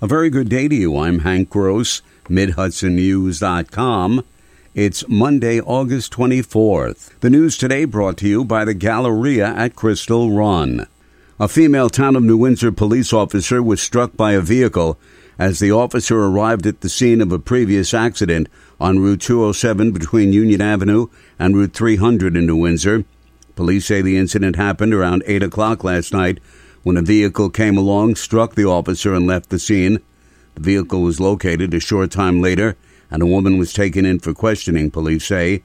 A very good day to you. I'm Hank Gross, MidHudsonNews.com. It's Monday, August 24th. The news today brought to you by the Galleria at Crystal Run. A female town of New Windsor police officer was struck by a vehicle as the officer arrived at the scene of a previous accident on Route 207 between Union Avenue and Route 300 in New Windsor. Police say the incident happened around 8 o'clock last night when a vehicle came along, struck the officer, and left the scene. The vehicle was located a short time later, and a woman was taken in for questioning, police say.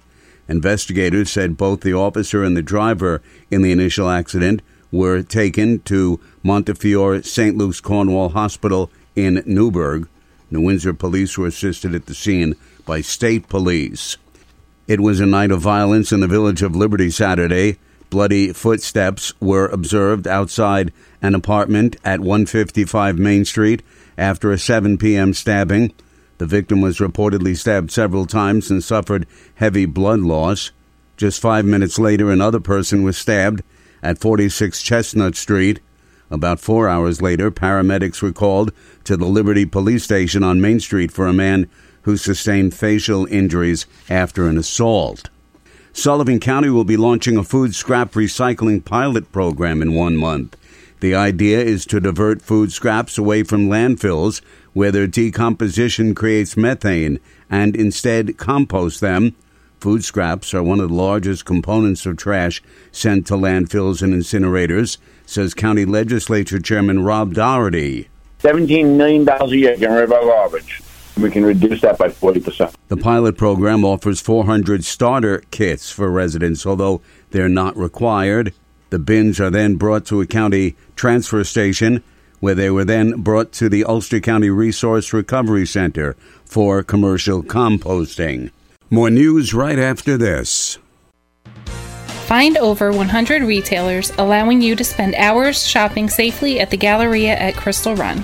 Investigators said both the officer and the driver in the initial accident were taken to Montefiore St. Luke's Cornwall Hospital in Newburgh. New Windsor police were assisted at the scene by state police. It was a night of violence in the village of Liberty Saturday. Bloody footsteps were observed outside an apartment at 155 Main Street after a 7 p.m. stabbing. The victim was reportedly stabbed several times and suffered heavy blood loss. Just five minutes later, another person was stabbed at 46 Chestnut Street. About four hours later, paramedics were called to the Liberty Police Station on Main Street for a man who sustained facial injuries after an assault. Sullivan County will be launching a food scrap recycling pilot program in one month. The idea is to divert food scraps away from landfills where their decomposition creates methane and instead compost them. Food scraps are one of the largest components of trash sent to landfills and incinerators, says County Legislature Chairman Rob Doherty. $17 million a year getting rid of our garbage we can reduce that by 40%. The pilot program offers 400 starter kits for residents, although they're not required. The bins are then brought to a county transfer station where they were then brought to the Ulster County Resource Recovery Center for commercial composting. More news right after this. Find over 100 retailers allowing you to spend hours shopping safely at the Galleria at Crystal Run.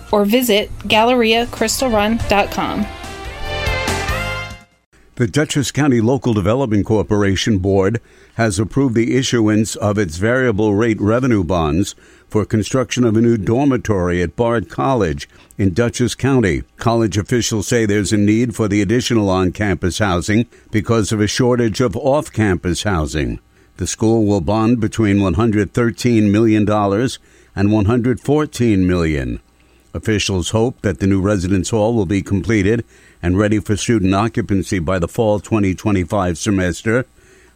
or visit GalleriaCrystalRun.com. The Dutchess County Local Development Corporation Board has approved the issuance of its variable rate revenue bonds for construction of a new dormitory at Bard College in Dutchess County. College officials say there's a need for the additional on campus housing because of a shortage of off campus housing. The school will bond between $113 million and $114 million. Officials hope that the new residence hall will be completed and ready for student occupancy by the fall 2025 semester.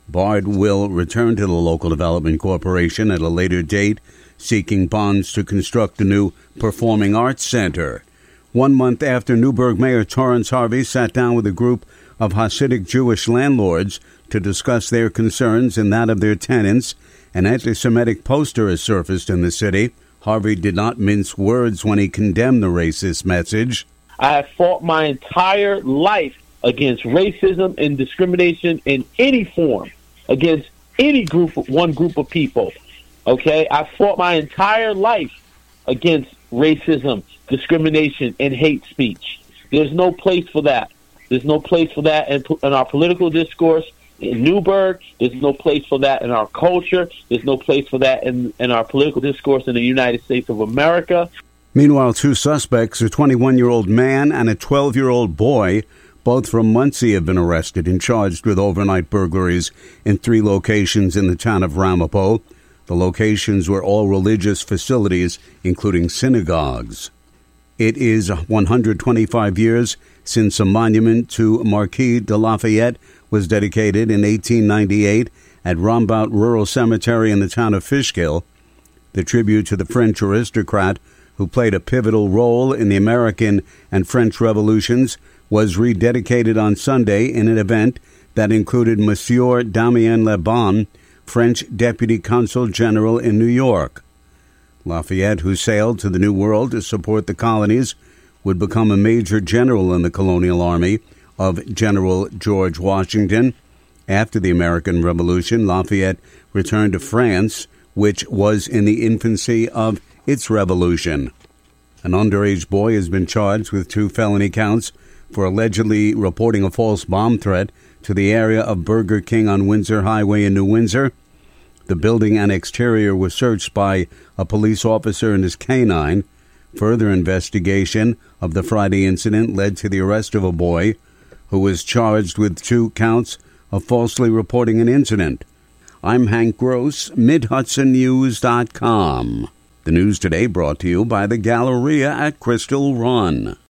Bard will return to the local development corporation at a later date, seeking bonds to construct the new Performing Arts Center. One month after Newburgh Mayor Torrance Harvey sat down with a group of Hasidic Jewish landlords to discuss their concerns and that of their tenants, an anti Semitic poster has surfaced in the city. Harvey did not mince words when he condemned the racist message. I have fought my entire life against racism and discrimination in any form, against any group, one group of people. Okay, I fought my entire life against racism, discrimination, and hate speech. There's no place for that. There's no place for that in, in our political discourse in Newburgh. There's no place for that in our culture. There's no place for that in, in our political discourse in the United States of America. Meanwhile, two suspects, a 21 year old man and a 12 year old boy, both from Monsey, have been arrested and charged with overnight burglaries in three locations in the town of Ramapo. The locations were all religious facilities, including synagogues. It is 125 years since a monument to Marquis de Lafayette was dedicated in 1898 at Rombout Rural Cemetery in the town of Fishkill. The tribute to the French aristocrat who played a pivotal role in the American and French revolutions was rededicated on Sunday in an event that included Monsieur Damien Le Bon, French Deputy Consul General in New York. Lafayette, who sailed to the New World to support the colonies, would become a major general in the colonial army of General George Washington. After the American Revolution, Lafayette returned to France, which was in the infancy of its revolution. An underage boy has been charged with two felony counts for allegedly reporting a false bomb threat to the area of Burger King on Windsor Highway in New Windsor. The building and exterior was searched by a police officer and his canine. Further investigation of the Friday incident led to the arrest of a boy who was charged with two counts of falsely reporting an incident. I'm Hank Gross, MidHudsonNews.com. The news today brought to you by the Galleria at Crystal Run.